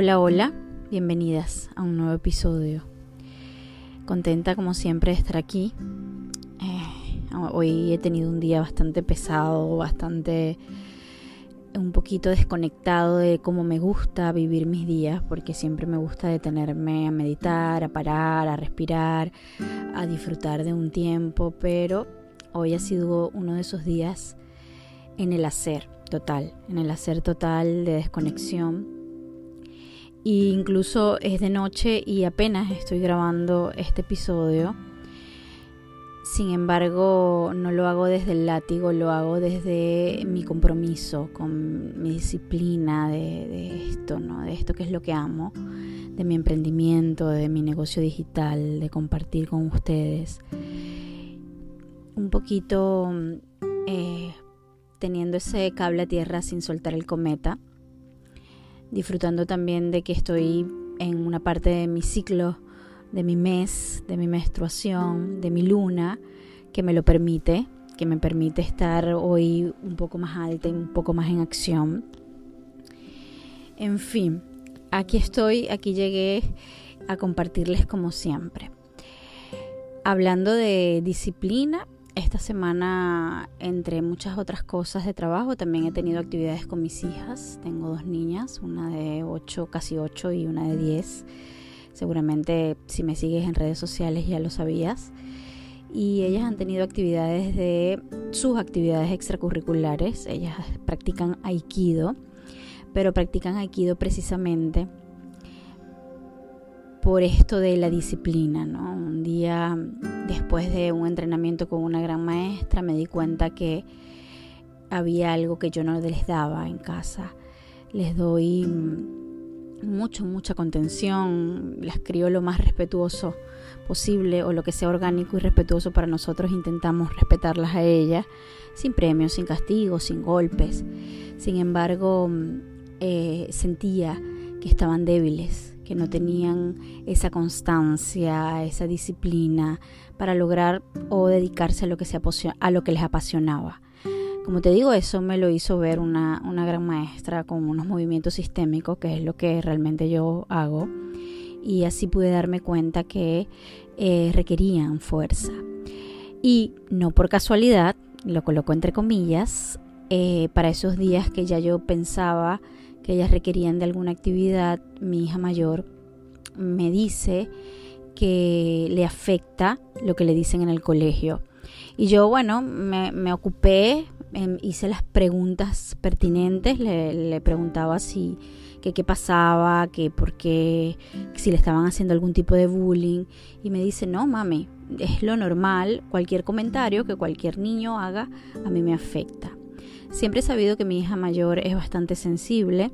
Hola, hola, bienvenidas a un nuevo episodio. Contenta como siempre de estar aquí. Eh, hoy he tenido un día bastante pesado, bastante un poquito desconectado de cómo me gusta vivir mis días, porque siempre me gusta detenerme a meditar, a parar, a respirar, a disfrutar de un tiempo, pero hoy ha sido uno de esos días en el hacer total, en el hacer total de desconexión. Incluso es de noche y apenas estoy grabando este episodio sin embargo, no lo hago desde el látigo, lo hago desde mi compromiso con mi disciplina de, esto, ¿no? De esto que es lo que amo, de mi emprendimiento, de mi negocio digital, de compartir con ustedes. Un poquito eh, teniendo ese cable a tierra sin soltar el cometa, disfrutando también de que estoy en una parte de mi ciclo de mi mes, de mi menstruación, de mi luna, que me lo permite, que me permite estar hoy un poco más alta y un poco más en acción. En fin, aquí estoy, aquí llegué a compartirles como siempre. Hablando de disciplina, esta semana, entre muchas otras cosas de trabajo, también he tenido actividades con mis hijas. Tengo dos niñas, una de 8, casi 8 y una de 10 Seguramente si me sigues en redes sociales ya lo sabías. Y ellas han tenido actividades de sus actividades extracurriculares. Ellas practican aikido, pero practican aikido precisamente por esto de la disciplina, ¿no? Un día después de un entrenamiento con una gran maestra me di cuenta que había algo que yo no les daba en casa. Les doy mucho, mucha contención, las crío lo más respetuoso posible o lo que sea orgánico y respetuoso para nosotros, intentamos respetarlas a ellas, sin premios, sin castigos, sin golpes. Sin embargo, eh, sentía que estaban débiles, que no tenían esa constancia, esa disciplina para lograr o dedicarse a lo que, se a lo que les apasionaba. Como te digo, eso me lo hizo ver una, gran maestra con unos movimientos sistémicos, que es lo que realmente yo hago. Y así pude darme cuenta que eh, requerían fuerza. Y no por casualidad, lo coloco entre comillas, eh, para esos días que ya yo pensaba que ellas requerían de alguna actividad, mi hija mayor me dice que le afecta lo que le dicen en el colegio. Y yo, bueno, me, me ocupé Em, hice las preguntas pertinentes, le, preguntaba si qué pasaba, que por qué, si le estaban haciendo algún tipo de bullying y me dice, "No, mami, es lo normal, cualquier comentario que cualquier niño haga a mí me afecta." Siempre he sabido que mi hija mayor es bastante sensible.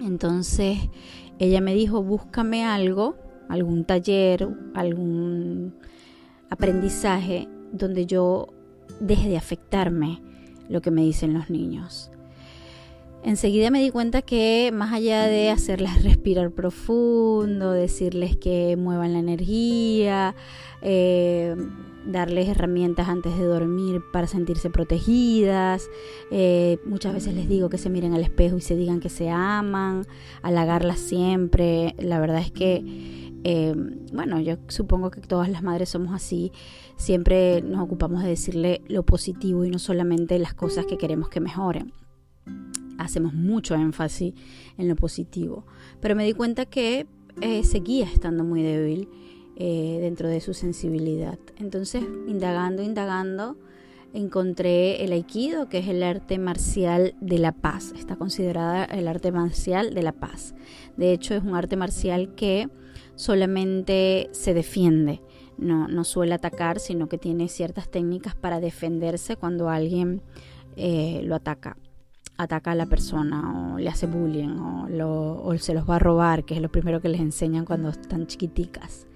Entonces, ella me dijo, "Búscame algo, algún taller, algún aprendizaje donde yo deje de afectarme lo que me dicen los niños. Enseguida me di cuenta que más allá de hacerlas respirar profundo, decirles que muevan la energía, eh, darles herramientas antes de dormir para sentirse protegidas, eh, muchas veces les digo que se miren al espejo y se digan que se aman, halagarlas siempre, la verdad es que eh, bueno, yo supongo que todas las madres somos así, siempre nos ocupamos de decirle lo positivo y no solamente las cosas que queremos que mejoren. Hacemos mucho énfasis en lo positivo, pero me di cuenta que eh, seguía estando muy débil eh, dentro de su sensibilidad. Entonces, indagando, indagando, encontré el aikido, que es el arte marcial de la paz. Está considerada el arte marcial de la paz. De hecho, es un arte marcial que solamente se defiende, no, no suele atacar, sino que tiene ciertas técnicas para defenderse cuando alguien eh, lo ataca ataca a la persona o le hace bullying o, o, se los va a robar, que es lo primero que les enseñan cuando están chiquiticas.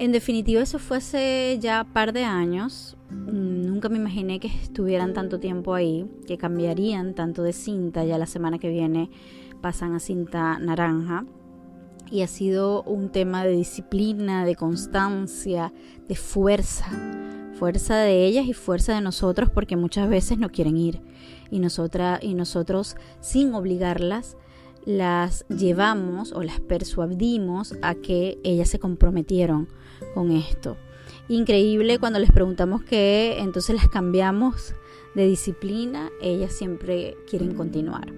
En definitiva, eso fue hace ya par de años. Nunca me imaginé que estuvieran tanto tiempo ahí, que cambiarían tanto de cinta. Ya la semana que viene pasan a cinta naranja y ha sido un tema de disciplina, de constancia, de fuerza. Fuerza de ellas y fuerza de nosotros porque muchas veces no quieren ir y, nosotras, y nosotros sin obligarlas las llevamos o las persuadimos a que ellas se comprometieron con esto. Increíble cuando les preguntamos qué, entonces las cambiamos de disciplina, ellas siempre quieren continuar.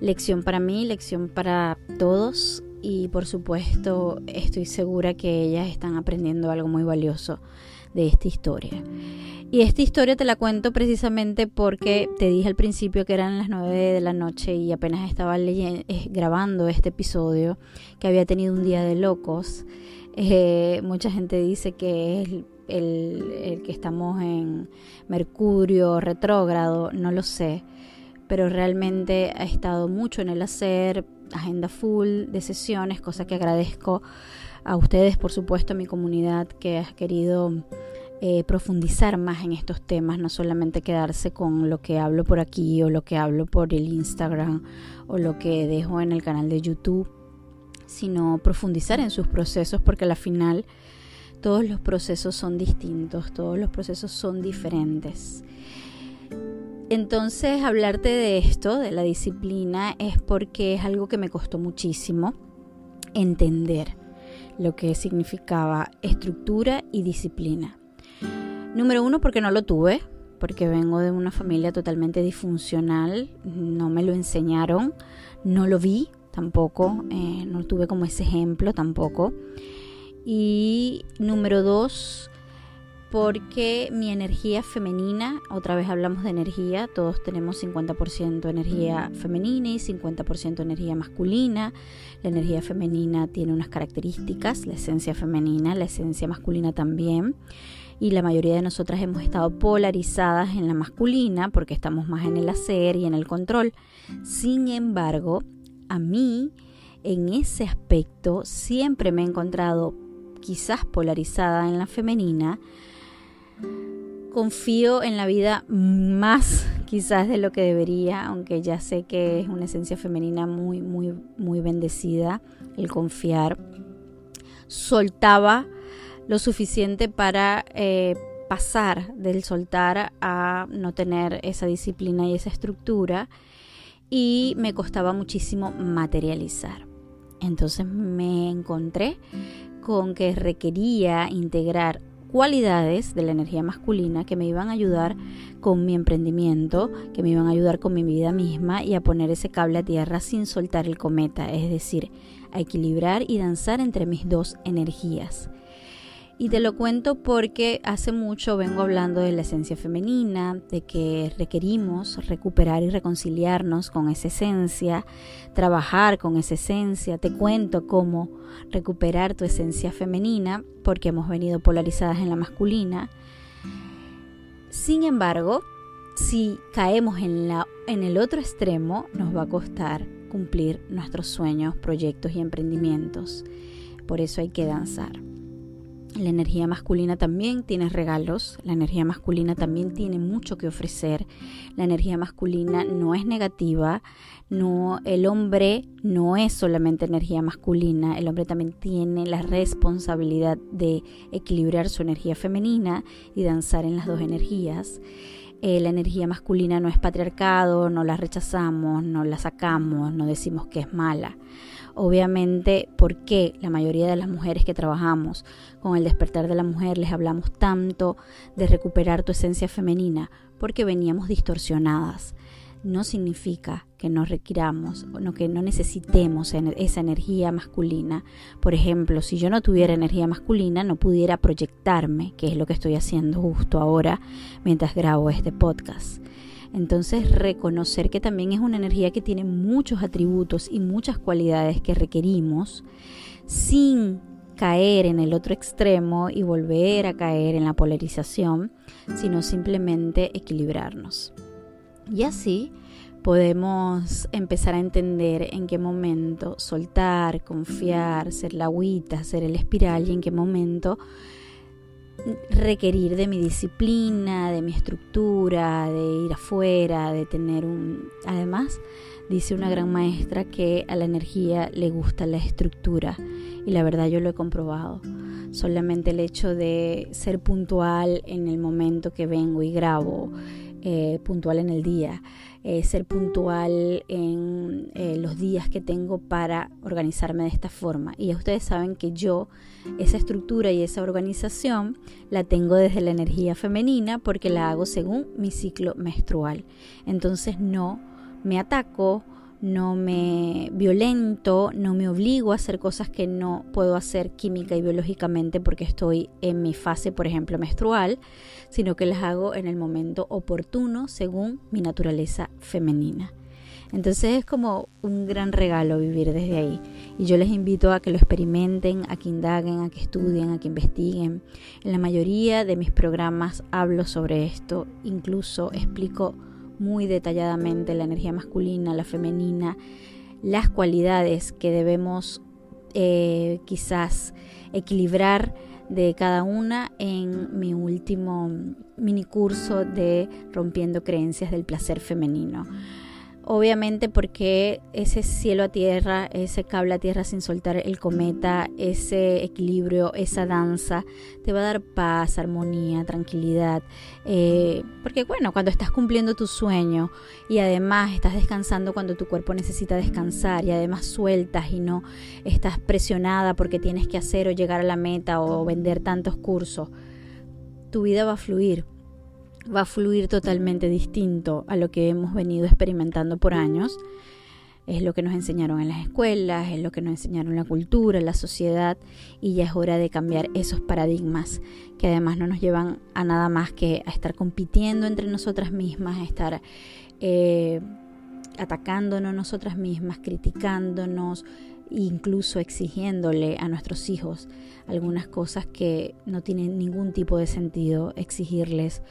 Lección para mí, lección para todos y por supuesto estoy segura que ellas están aprendiendo algo muy valioso de esta historia. Y esta historia te la cuento precisamente porque te dije al principio que eran las 9 de la noche y apenas estaba eh, grabando este episodio, que había tenido un día de locos. Eh, mucha gente dice que es el, que estamos en Mercurio retrógrado, no lo sé, pero realmente ha estado mucho en el hacer, agenda full de sesiones, cosa que agradezco a ustedes, por supuesto, a mi comunidad que ha querido eh, profundizar más en estos temas, no solamente quedarse con lo que hablo por aquí o lo que hablo por el Instagram o lo que dejo en el canal de YouTube, sino profundizar en sus procesos porque al final todos los procesos son distintos, todos los procesos son diferentes. Entonces, hablarte de esto, de la disciplina, es porque es algo que me costó muchísimo entender lo que significaba estructura y disciplina. Número uno, porque no lo tuve, porque vengo de una familia totalmente disfuncional, no me lo enseñaron, no lo vi tampoco, eh, no tuve como ese ejemplo tampoco. Y número dos, porque mi energía femenina, otra vez hablamos de energía, todos tenemos 50% energía femenina y 50% energía masculina. La energía femenina tiene unas características, la esencia femenina, la esencia masculina también y la mayoría de nosotras hemos estado polarizadas en la masculina porque estamos más en el hacer y en el control. Sin embargo, a mí en ese aspecto siempre me he encontrado quizás polarizada en la femenina. Confío en la vida más quizás de lo que debería, aunque ya sé que es una esencia femenina muy, muy, muy bendecida el confiar. Soltaba lo suficiente para eh, pasar del soltar a no tener esa disciplina y esa estructura y me costaba muchísimo materializar. Entonces me encontré con que requería integrar cualidades de la energía masculina que me iban a ayudar con mi emprendimiento, que me iban a ayudar con mi vida misma y a poner ese cable a tierra sin soltar el cometa, es decir, a equilibrar y danzar entre mis dos energías. Y te lo cuento porque hace mucho vengo hablando de la esencia femenina, de que requerimos recuperar y reconciliarnos con esa esencia, trabajar con esa esencia. Te cuento cómo recuperar tu esencia femenina porque hemos venido polarizadas en la masculina. Sin embargo, si caemos en, el otro extremo, nos va a costar cumplir nuestros sueños, proyectos y emprendimientos. Por eso hay que danzar. La energía masculina también tiene regalos, la energía masculina también tiene mucho que ofrecer. La energía masculina no es negativa, no el hombre no es solamente energía masculina, el hombre también tiene la responsabilidad de equilibrar su energía femenina y danzar en las dos energías. Eh, la energía masculina no es patriarcado, no la rechazamos, no la sacamos, no decimos que es mala obviamente por qué la mayoría de las mujeres que trabajamos con el despertar de la mujer les hablamos tanto de recuperar tu esencia femenina, porque veníamos distorsionadas. No significa que no requiramos o que no necesitemos esa energía masculina. Por ejemplo, si yo no tuviera energía masculina, no pudiera proyectarme, que es lo que estoy haciendo justo ahora mientras grabo este podcast. Entonces reconocer que también es una energía que tiene muchos atributos y muchas cualidades que requerimos sin caer en el otro extremo y volver a caer en la polarización, sino simplemente equilibrarnos. Y así podemos empezar a entender en qué momento soltar, confiar, ser la agüita, ser el espiral y en qué momento requerir de mi disciplina, de mi estructura, de ir afuera, de tener un... Además, dice una gran maestra que a la energía le gusta la estructura y la verdad yo lo he comprobado. Solamente el hecho de ser puntual en el momento que vengo y grabo, eh, puntual en el día, eh, ser puntual en eh, los días que tengo para organizarme de esta forma. Y ustedes saben que yo esa estructura y esa organización la tengo desde la energía femenina porque la hago según mi ciclo menstrual. Entonces no me ataco no me violento, no me obligo a hacer cosas que no puedo hacer química y biológicamente porque estoy en mi fase, por ejemplo, menstrual, sino que las hago en el momento oportuno según mi naturaleza femenina. Entonces es como un gran regalo vivir desde ahí. Y yo les invito a que lo experimenten, a que indaguen, a que estudien, a que investiguen. En la mayoría de mis programas hablo sobre esto, incluso explico muy detalladamente la energía masculina, la femenina, las cualidades que debemos eh, quizás equilibrar de cada una en mi último mini curso de Rompiendo Creencias del Placer Femenino. Obviamente porque ese cielo a tierra, ese cable a tierra sin soltar el cometa, ese equilibrio, esa danza, te va a dar paz, armonía, tranquilidad. Eh, porque bueno, cuando estás cumpliendo tu sueño y además estás descansando cuando tu cuerpo necesita descansar y además sueltas y no estás presionada porque tienes que hacer o llegar a la meta o vender tantos cursos, tu vida va a fluir va a fluir totalmente distinto a lo que hemos venido experimentando por años. Es lo que nos enseñaron en las escuelas, es lo que nos enseñaron la cultura, la sociedad, y ya es hora de cambiar esos paradigmas que además no nos llevan a nada más que a estar compitiendo entre nosotras mismas, a estar eh, atacándonos nosotras mismas, criticándonos, incluso exigiéndole a nuestros hijos algunas cosas que no tienen ningún tipo de sentido, exigirles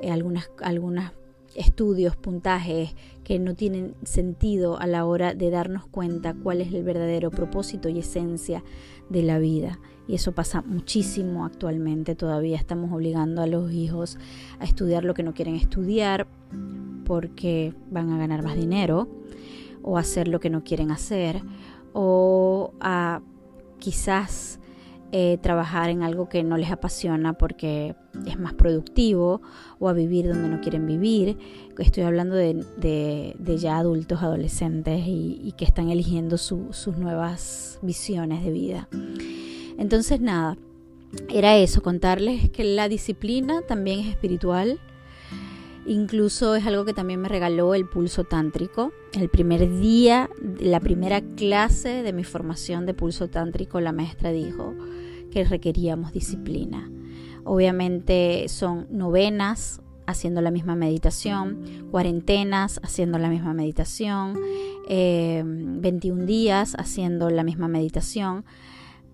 eh, algunas, algunas estudios, puntajes que no tienen sentido a la hora de darnos cuenta cuál es el verdadero propósito y esencia de la vida. Y eso pasa muchísimo actualmente. Todavía estamos obligando a los hijos a estudiar lo que no quieren estudiar porque van a ganar más dinero o hacer lo que no quieren hacer o a quizás eh, trabajar en algo que no les apasiona porque es más productivo o a vivir donde no quieren vivir. Estoy hablando de, ya adultos, adolescentes y, que están eligiendo sus nuevas visiones de vida. Entonces nada, era eso, contarles que la disciplina también es espiritual Incluso es algo que también me regaló el pulso tántrico. El primer día, la primera clase de mi formación de pulso tántrico, la maestra dijo que requeríamos disciplina. Obviamente son novenas haciendo la misma meditación, cuarentenas haciendo la misma meditación, 21 eh, días haciendo la misma meditación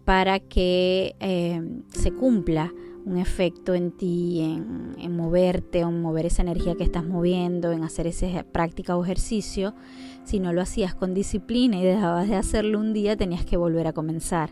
para que eh, se cumpla un efecto en ti, en, moverte, en mover esa energía que estás moviendo, en hacer esa práctica o ejercicio. Si no lo hacías con disciplina y dejabas de hacerlo un día, tenías que volver a comenzar.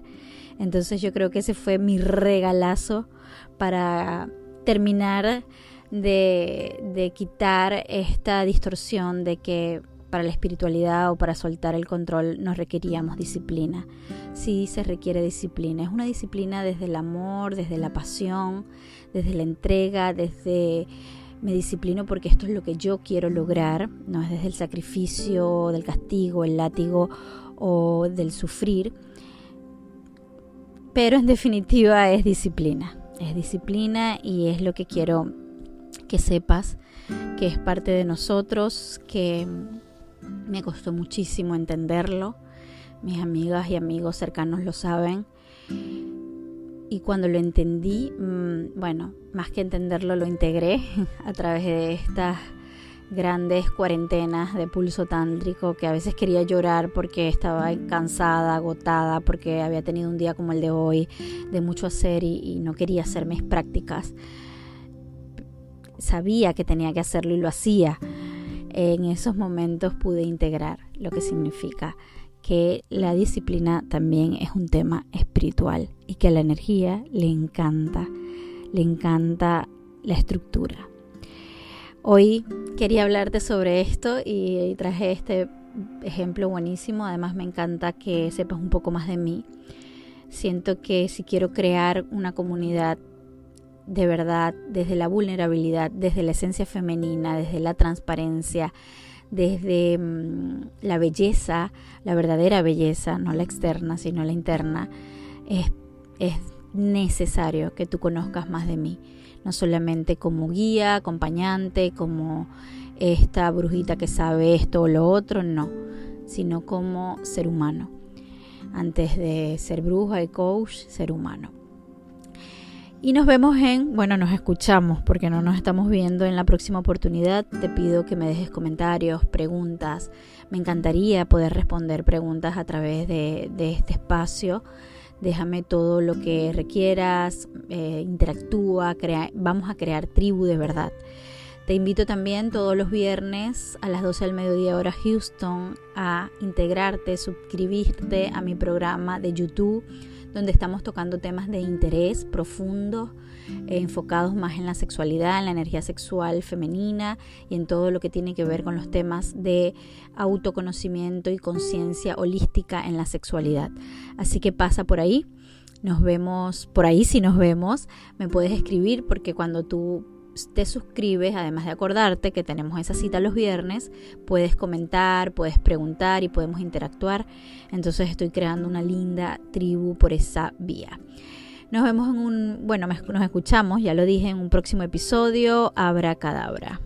Entonces yo creo que ese fue mi regalazo para terminar de, de quitar esta distorsión de que para la espiritualidad o para soltar el control nos requeríamos disciplina. Sí se requiere disciplina. Es una disciplina desde el amor, desde la pasión, desde la entrega, desde me disciplino porque esto es lo que yo quiero lograr, no es desde el sacrificio, del castigo, el látigo o del sufrir. Pero en definitiva es disciplina. Es disciplina y es lo que quiero que sepas que es parte de nosotros, que me costó muchísimo entenderlo. Mis amigas y amigos cercanos lo saben. Y cuando lo entendí, mm, bueno, más que entenderlo, lo integré a través de estas grandes cuarentenas de pulso tántrico que a veces quería llorar porque estaba cansada, agotada, porque había tenido un día como el de hoy de mucho hacer y, y no quería hacer mis prácticas. Sabía que tenía que hacerlo y lo hacía en esos momentos pude integrar, lo que significa que la disciplina también es un tema espiritual y que a la energía le encanta, le encanta la estructura. Hoy quería hablarte sobre esto y traje este ejemplo buenísimo, además me encanta que sepas un poco más de mí. Siento que si quiero crear una comunidad de verdad desde la vulnerabilidad, desde la esencia femenina, desde la transparencia, desde mm, la belleza, la verdadera belleza, no la externa, sino la interna, es, es necesario que tú conozcas más de mí, no solamente como guía, acompañante, como esta brujita que sabe esto o lo otro, no, sino como ser humano. Antes de ser bruja y coach, ser humano. Y nos vemos en, bueno, nos escuchamos porque no nos estamos viendo en la próxima oportunidad. Te pido que me dejes comentarios, preguntas. Me encantaría poder responder preguntas a través de, este espacio. Déjame todo lo que requieras, eh, interactúa, crea, vamos a crear tribu de verdad. Te invito también todos los viernes a las 12 del mediodía hora Houston a integrarte, suscribirte a mi programa de YouTube donde estamos tocando temas de interés profundo, eh, enfocados más en la sexualidad, en la energía sexual femenina y en todo lo que tiene que ver con los temas de autoconocimiento y conciencia holística en la sexualidad. Así que pasa por ahí. Nos vemos por ahí si nos vemos. Me puedes escribir porque cuando tú te suscribes, además de acordarte que tenemos esa cita los viernes, puedes comentar, puedes preguntar y podemos interactuar. Entonces estoy creando una linda tribu por esa vía. Nos vemos en un, bueno, nos escuchamos, ya lo dije, en un próximo episodio, Abra Cadabra.